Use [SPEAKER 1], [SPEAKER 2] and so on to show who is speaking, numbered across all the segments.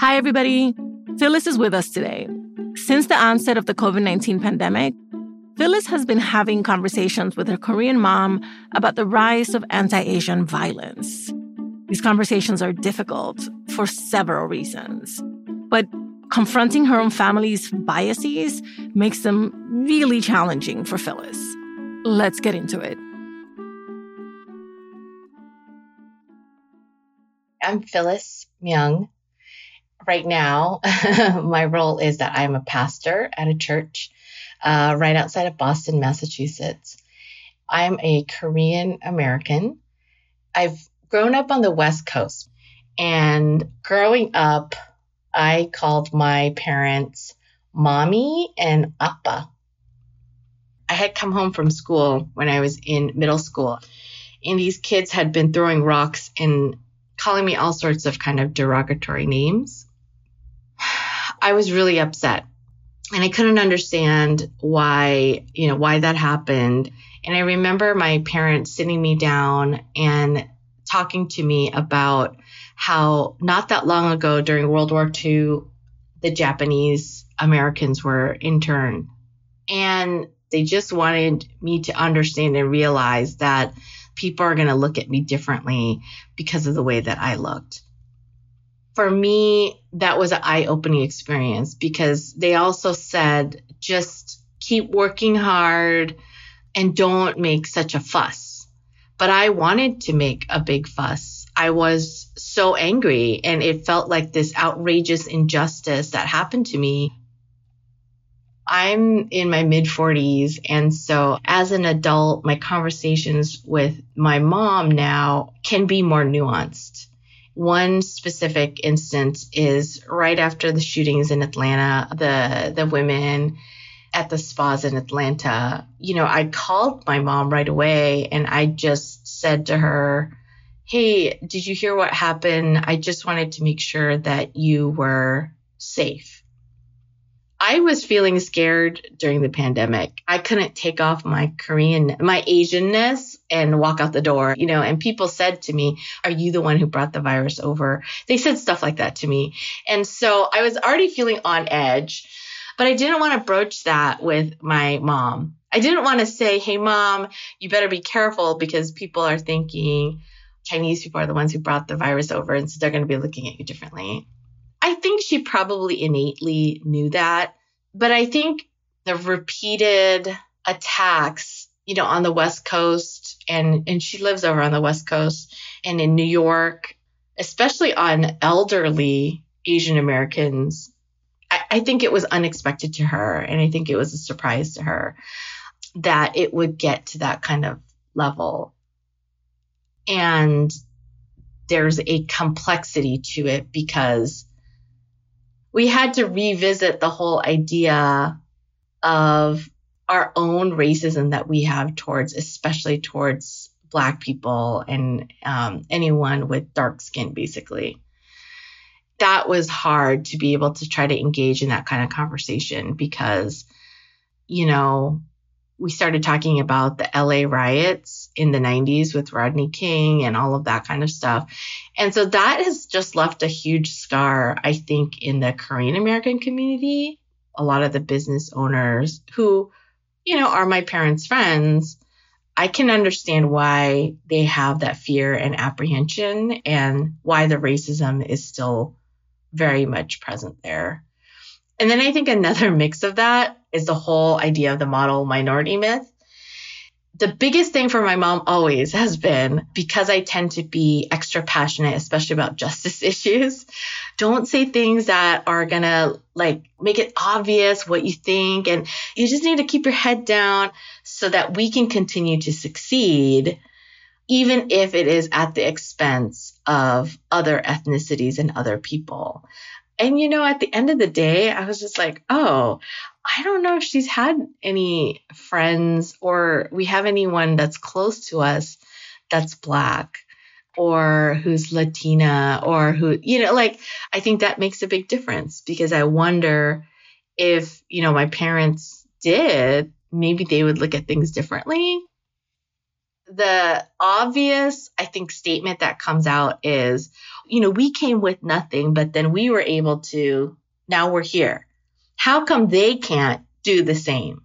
[SPEAKER 1] Hi, everybody. Phyllis is with us today. Since the onset of the COVID 19 pandemic, Phyllis has been having conversations with her Korean mom about the rise of anti Asian violence. These conversations are difficult for several reasons, but confronting her own family's biases makes them really challenging for Phyllis. Let's get into it.
[SPEAKER 2] I'm Phyllis Myung. Right now, my role is that I'm a pastor at a church uh, right outside of Boston, Massachusetts. I'm a Korean American. I've grown up on the West Coast, and growing up, I called my parents mommy and appa. I had come home from school when I was in middle school, and these kids had been throwing rocks and calling me all sorts of kind of derogatory names. I was really upset and I couldn't understand why, you know, why that happened. And I remember my parents sitting me down and talking to me about how not that long ago during World War II, the Japanese Americans were interned. And they just wanted me to understand and realize that people are going to look at me differently because of the way that I looked for me, that was an eye opening experience because they also said just keep working hard and don't make such a fuss. But I wanted to make a big fuss. I was so angry and it felt like this outrageous injustice that happened to me. I'm in my mid 40s. And so as an adult, my conversations with my mom now can be more nuanced one specific instance is right after the shootings in Atlanta, the the women at the spas in Atlanta. You know, I called my mom right away and I just said to her, "Hey, did you hear what happened? I just wanted to make sure that you were safe." I was feeling scared during the pandemic. I couldn't take off my Korean, my Asianness and walk out the door, you know, and people said to me, Are you the one who brought the virus over? They said stuff like that to me. And so I was already feeling on edge, but I didn't want to broach that with my mom. I didn't want to say, Hey, mom, you better be careful because people are thinking Chinese people are the ones who brought the virus over. And so they're going to be looking at you differently. Probably innately knew that. But I think the repeated attacks, you know, on the West Coast and and she lives over on the West Coast and in New York, especially on elderly Asian Americans, I, I think it was unexpected to her. And I think it was a surprise to her that it would get to that kind of level. And there's a complexity to it because we had to revisit the whole idea of our own racism that we have towards, especially towards Black people and um, anyone with dark skin, basically. That was hard to be able to try to engage in that kind of conversation because, you know, we started talking about the LA riots in the 90s with Rodney King and all of that kind of stuff. And so that has just left a huge scar, I think, in the Korean American community. A lot of the business owners who, you know, are my parents' friends, I can understand why they have that fear and apprehension and why the racism is still very much present there. And then I think another mix of that is the whole idea of the model minority myth. The biggest thing for my mom always has been because I tend to be extra passionate, especially about justice issues. Don't say things that are gonna like make it obvious what you think. And you just need to keep your head down so that we can continue to succeed, even if it is at the expense of other ethnicities and other people. And you know, at the end of the day, I was just like, oh, I don't know if she's had any friends or we have anyone that's close to us that's black or who's Latina or who, you know, like I think that makes a big difference because I wonder if, you know, my parents did, maybe they would look at things differently. The obvious, I think, statement that comes out is, you know, we came with nothing, but then we were able to, now we're here. How come they can't do the same?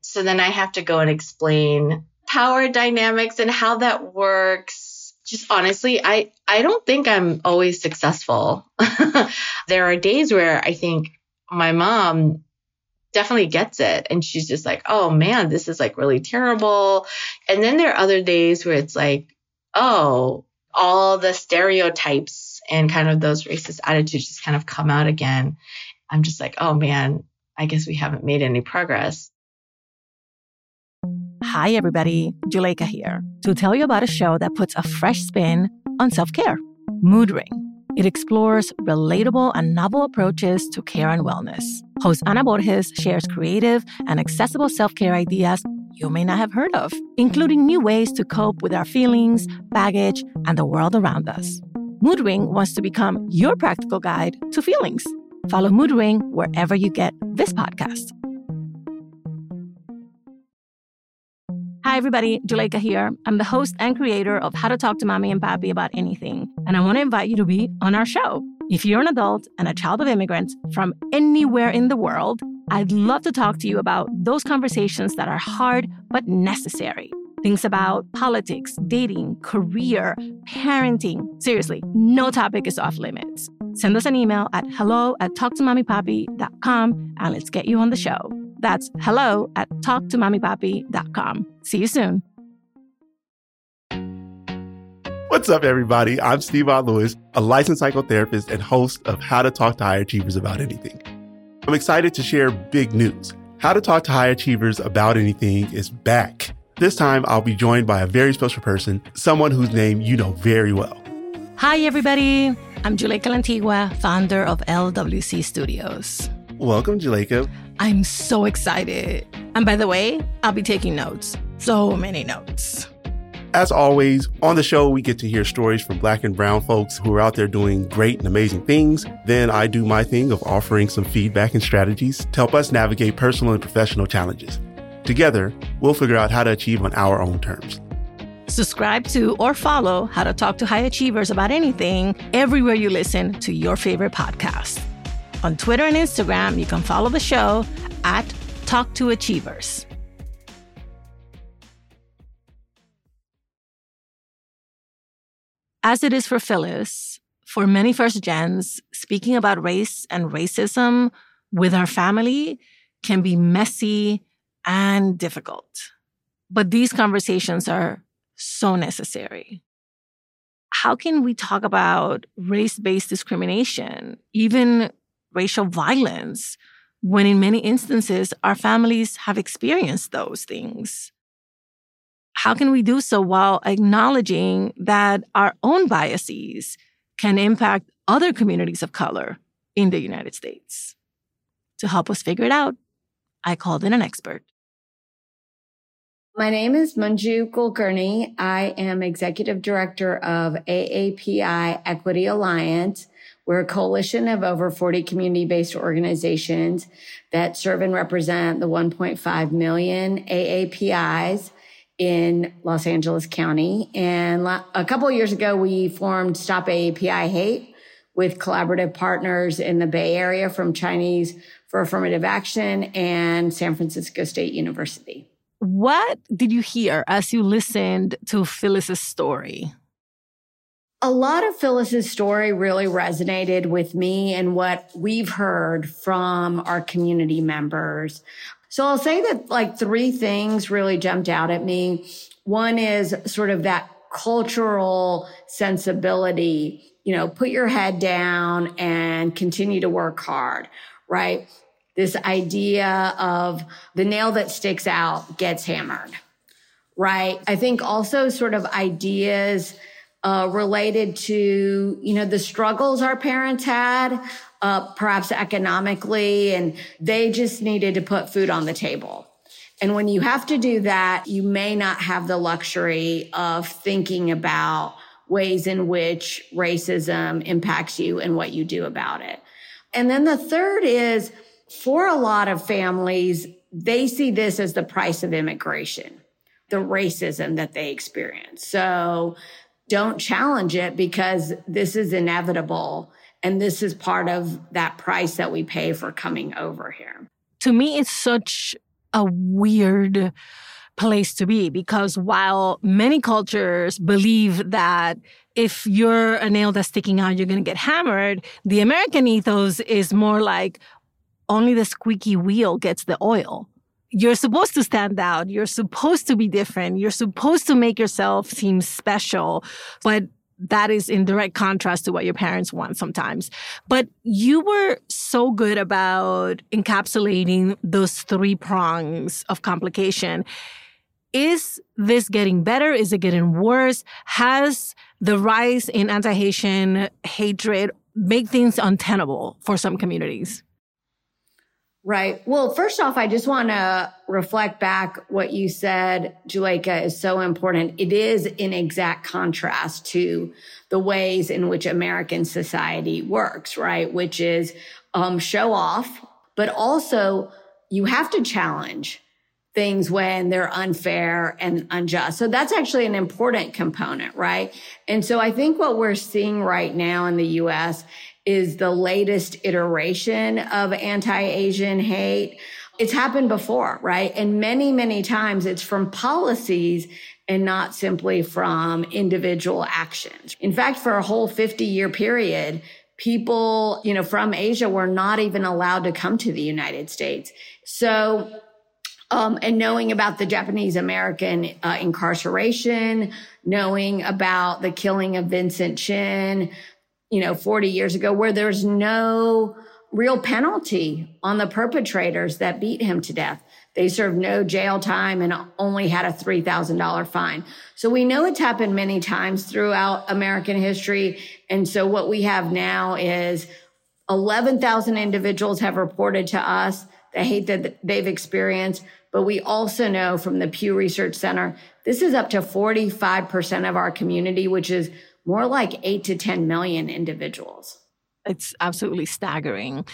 [SPEAKER 2] So then I have to go and explain power dynamics and how that works. Just honestly, I, I don't think I'm always successful. there are days where I think my mom definitely gets it. And she's just like, oh man, this is like really terrible. And then there are other days where it's like, oh, all the stereotypes and kind of those racist attitudes just kind of come out again. I'm just like, oh man, I guess we haven't made any progress.
[SPEAKER 1] Hi, everybody. Juleyka here to tell you about a show that puts a fresh spin on self care Mood Ring. It explores relatable and novel approaches to care and wellness. Host Anna Borges shares creative and accessible self care ideas you may not have heard of, including new ways to cope with our feelings, baggage, and the world around us. Mood Ring wants to become your practical guide to feelings. Follow Mood Ring wherever you get this podcast. Hi, everybody. Juleyka here. I'm the host and creator of How to Talk to Mommy and Papi About Anything. And I want to invite you to be on our show. If you're an adult and a child of immigrants from anywhere in the world, I'd love to talk to you about those conversations that are hard but necessary. Things about politics, dating, career, parenting. Seriously, no topic is off limits. Send us an email at hello at talktomommypapi.com and let's get you on the show. That's hello at talktomommypapi.com. See you soon.
[SPEAKER 3] What's up, everybody? I'm Steve Lewis, a licensed psychotherapist and host of How to Talk to High Achievers About Anything. I'm excited to share big news. How to Talk to High Achievers About Anything is back. This time, I'll be joined by a very special person, someone whose name you know very well.
[SPEAKER 1] Hi, everybody. I'm Juleyka Lantigua, founder of LWC Studios.
[SPEAKER 3] Welcome, Juleyka.
[SPEAKER 1] I'm so excited. And by the way, I'll be taking notes. So many notes.
[SPEAKER 3] As always, on the show, we get to hear stories from black and brown folks who are out there doing great and amazing things. Then I do my thing of offering some feedback and strategies to help us navigate personal and professional challenges. Together, we'll figure out how to achieve on our own terms.
[SPEAKER 1] Subscribe to or follow How to Talk to High Achievers about anything everywhere you listen to your favorite podcast. On Twitter and Instagram, you can follow the show at Talk to Achievers. As it is for Phyllis, for many first gens, speaking about race and racism with our family can be messy and difficult. But these conversations are so necessary. How can we talk about race based discrimination, even racial violence, when in many instances our families have experienced those things? How can we do so while acknowledging that our own biases can impact other communities of color in the United States? To help us figure it out, I called in an expert.
[SPEAKER 4] My name is Manju Kulkarni. I am executive director of AAPI Equity Alliance. We're a coalition of over 40 community based organizations that serve and represent the 1.5 million AAPIs in Los Angeles County. And a couple of years ago, we formed Stop AAPI Hate with collaborative partners in the Bay Area from Chinese for Affirmative Action and San Francisco State University.
[SPEAKER 1] What did you hear as you listened to Phyllis's story?
[SPEAKER 4] A lot of Phyllis's story really resonated with me and what we've heard from our community members. So I'll say that like three things really jumped out at me. One is sort of that cultural sensibility, you know, put your head down and continue to work hard, right? This idea of the nail that sticks out gets hammered, right? I think also sort of ideas uh, related to, you know, the struggles our parents had, uh, perhaps economically, and they just needed to put food on the table. And when you have to do that, you may not have the luxury of thinking about ways in which racism impacts you and what you do about it. And then the third is for a lot of families, they see this as the price of immigration the racism that they experience. So don't challenge it because this is inevitable. And this is part of that price that we pay for coming over here.
[SPEAKER 1] To me, it's such a weird place to be because while many cultures believe that if you're a nail that's sticking out, you're going to get hammered, the American ethos is more like only the squeaky wheel gets the oil you're supposed to stand out. You're supposed to be different. You're supposed to make yourself seem special. But that is in direct contrast to what your parents want sometimes. But you were so good about encapsulating those three prongs of complication. Is this getting better? Is it getting worse? Has the rise in anti Asian hatred make things untenable for some communities?
[SPEAKER 4] Right. Well, first off, I just want to reflect back what you said, Juleyka, is so important. It is in exact contrast to the ways in which American society works, right? Which is um, show off, but also you have to challenge things when they're unfair and unjust. So that's actually an important component, right? And so I think what we're seeing right now in the US is the latest iteration of anti-Asian hate. It's happened before, right? And many, many times it's from policies and not simply from individual actions. In fact, for a whole 50 year period, people, you know, from Asia were not even allowed to come to the United States. So, um, and knowing about the Japanese American uh, incarceration, knowing about the killing of Vincent Chin, you know, 40 years ago where there's no real penalty on the perpetrators that beat him to death. They served no jail time and only had a $3,000 fine. So we know it's happened many times throughout American history. And so what we have now is 11,000 individuals have reported to us the hate that they've experienced. But we also know from the Pew Research Center, this is up to 45% of our community, which is more like eight to 10 million individuals.
[SPEAKER 1] It's absolutely staggering.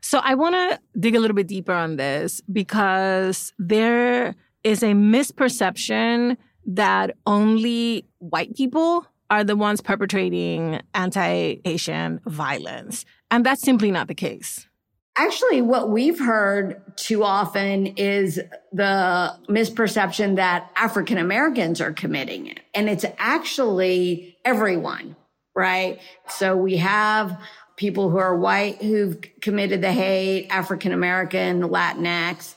[SPEAKER 1] So I want to dig a little bit deeper on this because there is a misperception that only white people are the ones perpetrating anti Asian violence. And that's simply not the case.
[SPEAKER 4] Actually, what we've heard too often is the misperception that African Americans are committing it. And it's actually everyone, right? So we have people who are white who've committed the hate, African American, Latinx,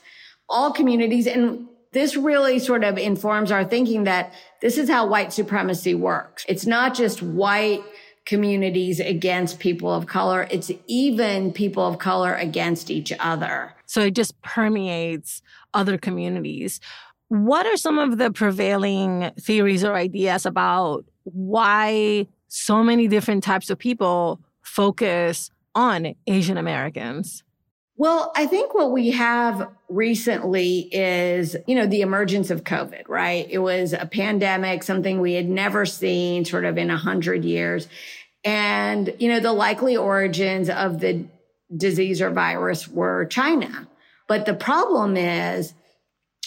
[SPEAKER 4] all communities. And this really sort of informs our thinking that this is how white supremacy works. It's not just white communities against people of color. It's even people of color against each other.
[SPEAKER 1] So it just permeates other communities. What are some of the prevailing theories or ideas about why so many different types of people focus on Asian Americans?
[SPEAKER 4] Well, I think what we have recently is, you know, the emergence of COVID, right? It was a pandemic, something we had never seen sort of in a hundred years. And, you know, the likely origins of the disease or virus were China. But the problem is,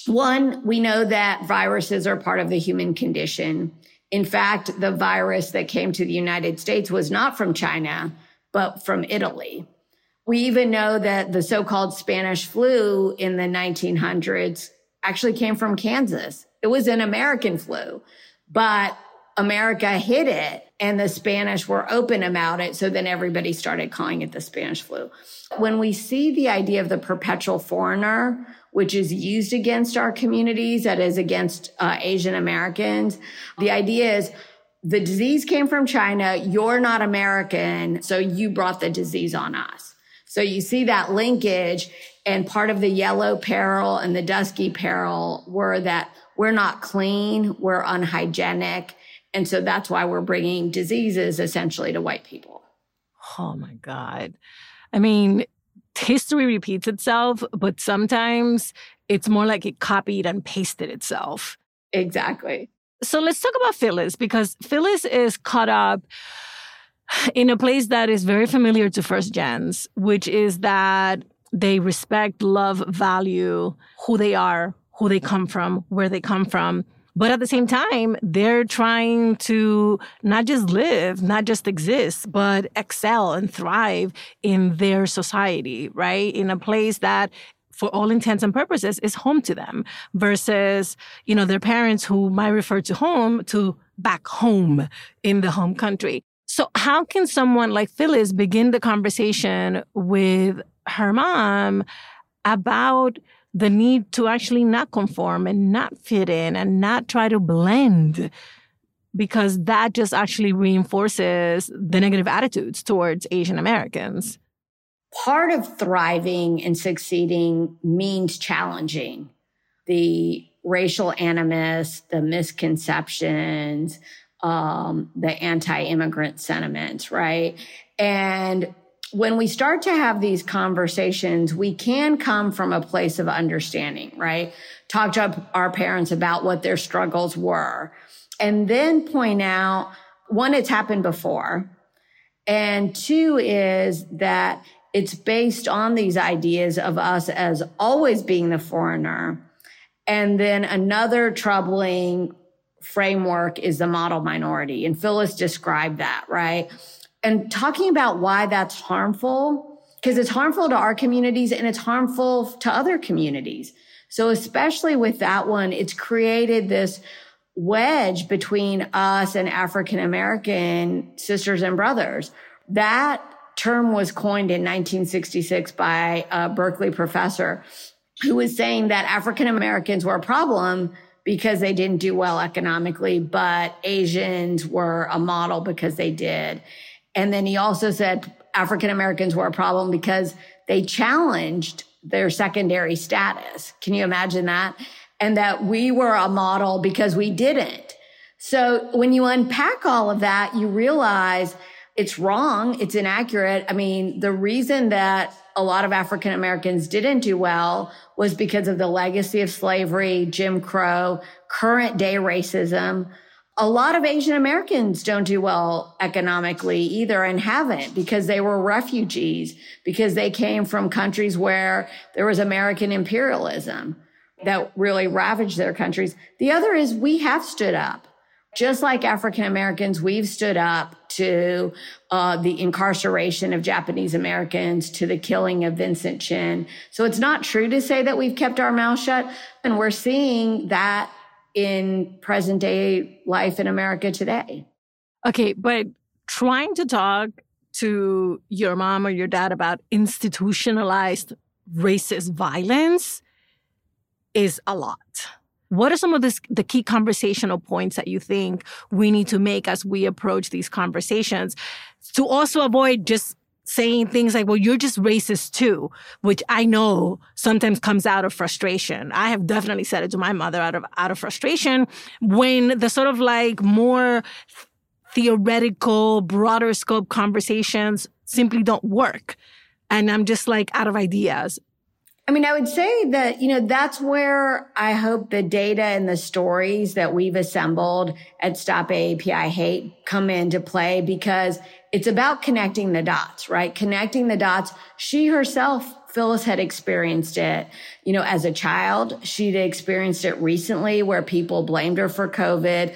[SPEAKER 4] one, we know that viruses are part of the human condition. In fact, the virus that came to the United States was not from China, but from Italy. We even know that the so-called Spanish flu in the 1900s actually came from Kansas. It was an American flu, but America hid it and the Spanish were open about it. So then everybody started calling it the Spanish flu. When we see the idea of the perpetual foreigner, which is used against our communities, that is against uh, Asian Americans, the idea is the disease came from China. You're not American. So you brought the disease on us. So you see that linkage and part of the yellow peril and the dusky peril were that we're not clean. We're unhygienic. And so that's why we're bringing diseases essentially to white people.
[SPEAKER 1] Oh my God. I mean, history repeats itself, but sometimes it's more like it copied and pasted itself.
[SPEAKER 4] Exactly.
[SPEAKER 1] So let's talk about Phyllis because Phyllis is caught up in a place that is very familiar to first gens, which is that they respect, love, value who they are, who they come from, where they come from. But at the same time, they're trying to not just live, not just exist, but excel and thrive in their society, right? In a place that for all intents and purposes is home to them versus, you know, their parents who might refer to home to back home in the home country. So how can someone like Phyllis begin the conversation with her mom about the need to actually not conform and not fit in and not try to blend because that just actually reinforces the negative attitudes towards Asian Americans.
[SPEAKER 4] Part of thriving and succeeding means challenging the racial animus, the misconceptions, um, the anti immigrant sentiments, right? And when we start to have these conversations, we can come from a place of understanding, right? Talk to our parents about what their struggles were and then point out one, it's happened before. And two is that it's based on these ideas of us as always being the foreigner. And then another troubling framework is the model minority. And Phyllis described that, right? and talking about why that's harmful, because it's harmful to our communities and it's harmful to other communities. So especially with that one, it's created this wedge between us and African American sisters and brothers. That term was coined in 1966 by a Berkeley professor who was saying that African Americans were a problem because they didn't do well economically, but Asians were a model because they did. And then he also said African Americans were a problem because they challenged their secondary status. Can you imagine that? And that we were a model because we didn't. So when you unpack all of that, you realize it's wrong. It's inaccurate. I mean, the reason that a lot of African Americans didn't do well was because of the legacy of slavery, Jim Crow, current day racism, a lot of Asian Americans don't do well economically either and haven't because they were refugees, because they came from countries where there was American imperialism that really ravaged their countries. The other is we have stood up. Just like African Americans, we've stood up to uh, the incarceration of Japanese Americans, to the killing of Vincent Chin. So it's not true to say that we've kept our mouth shut. And we're seeing that in present day life in America today.
[SPEAKER 1] Okay, but trying to talk to your mom or your dad about institutionalized racist violence is a lot. What are some of this, the key conversational points that you think we need to make as we approach these conversations to also avoid just saying things like, well, you're just racist too, which I know sometimes comes out of frustration. I have definitely said it to my mother out of, out of frustration when the sort of like more theoretical, broader scope conversations simply don't work. And I'm just like out of ideas.
[SPEAKER 4] I mean, I would say that, you know, that's where I hope the data and the stories that we've assembled at Stop AAPI Hate come into play because it's about connecting the dots, right? Connecting the dots. She herself, Phyllis had experienced it, you know, as a child. She'd experienced it recently where people blamed her for COVID.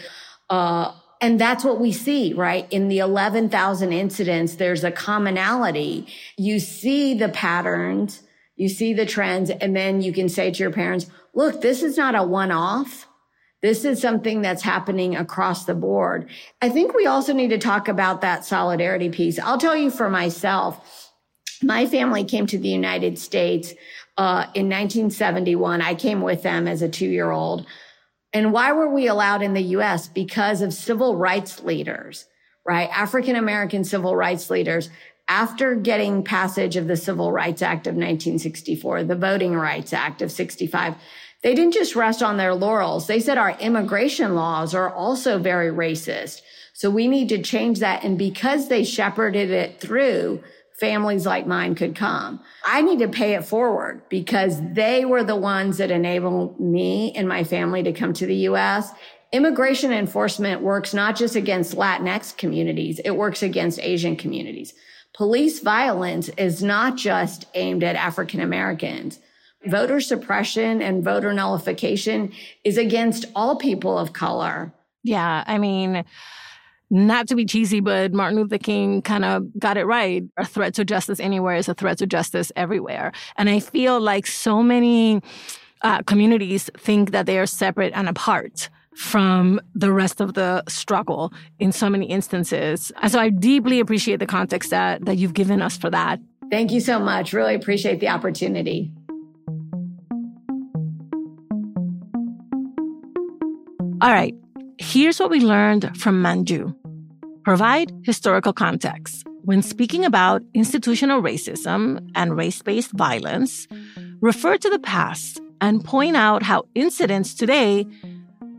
[SPEAKER 4] Uh, and that's what we see, right? In the 11,000 incidents, there's a commonality. You see the patterns, you see the trends, and then you can say to your parents, look, this is not a one off. This is something that's happening across the board. I think we also need to talk about that solidarity piece. I'll tell you for myself, my family came to the United States uh, in 1971. I came with them as a two year old. And why were we allowed in the US? Because of civil rights leaders, right? African American civil rights leaders. After getting passage of the Civil Rights Act of 1964, the Voting Rights Act of 65, they didn't just rest on their laurels. They said our immigration laws are also very racist. So we need to change that. And because they shepherded it through, families like mine could come. I need to pay it forward because they were the ones that enabled me and my family to come to the U.S. Immigration enforcement works not just against Latinx communities, it works against Asian communities. Police violence is not just aimed at African Americans Voter suppression and voter nullification is against all people of color.
[SPEAKER 1] Yeah, I mean, not to be cheesy, but Martin Luther King kind of got it right. A threat to justice anywhere is a threat to justice everywhere. And I feel like so many uh, communities think that they are separate and apart from the rest of the struggle in so many instances. And so I deeply appreciate the context that, that you've given us for that.
[SPEAKER 4] Thank you so much. Really appreciate the opportunity.
[SPEAKER 1] All right, here's what we learned from Manju. Provide historical context. When speaking about institutional racism and race based violence, refer to the past and point out how incidents today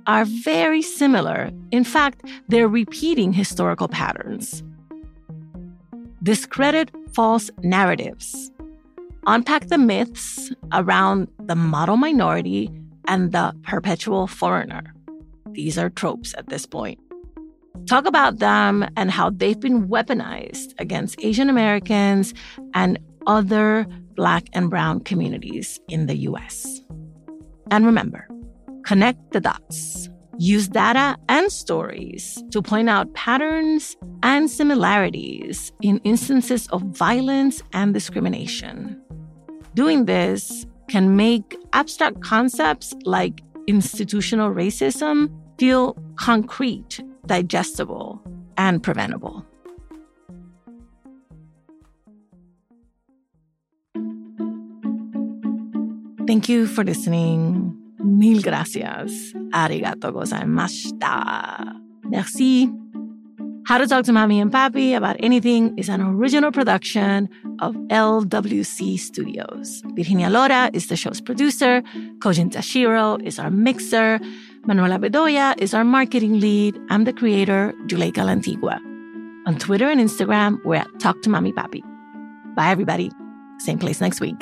[SPEAKER 1] are very similar. In fact, they're repeating historical patterns. Discredit false narratives. Unpack the myths around the model minority and the perpetual foreigner. These are tropes at this point. Talk about them and how they've been weaponized against Asian Americans and other Black and Brown communities in the US. And remember, Connect the dots. Use data and stories to point out patterns and similarities in instances of violence and discrimination. Doing this can make abstract concepts like institutional racism feel concrete, digestible, and preventable. Thank you for listening. Mil gracias. Arigato gozaimashita. Merci. How to Talk to Mommy and Papi About Anything is an original production of LWC Studios. Virginia Lora is the show's producer. Kojin Tashiro is our mixer. Manuela Bedoya is our marketing lead. I'm the creator, Juleyka Lantigua. On Twitter and Instagram, we're at Talk to Mommy Papi. Bye, everybody. Same place next week.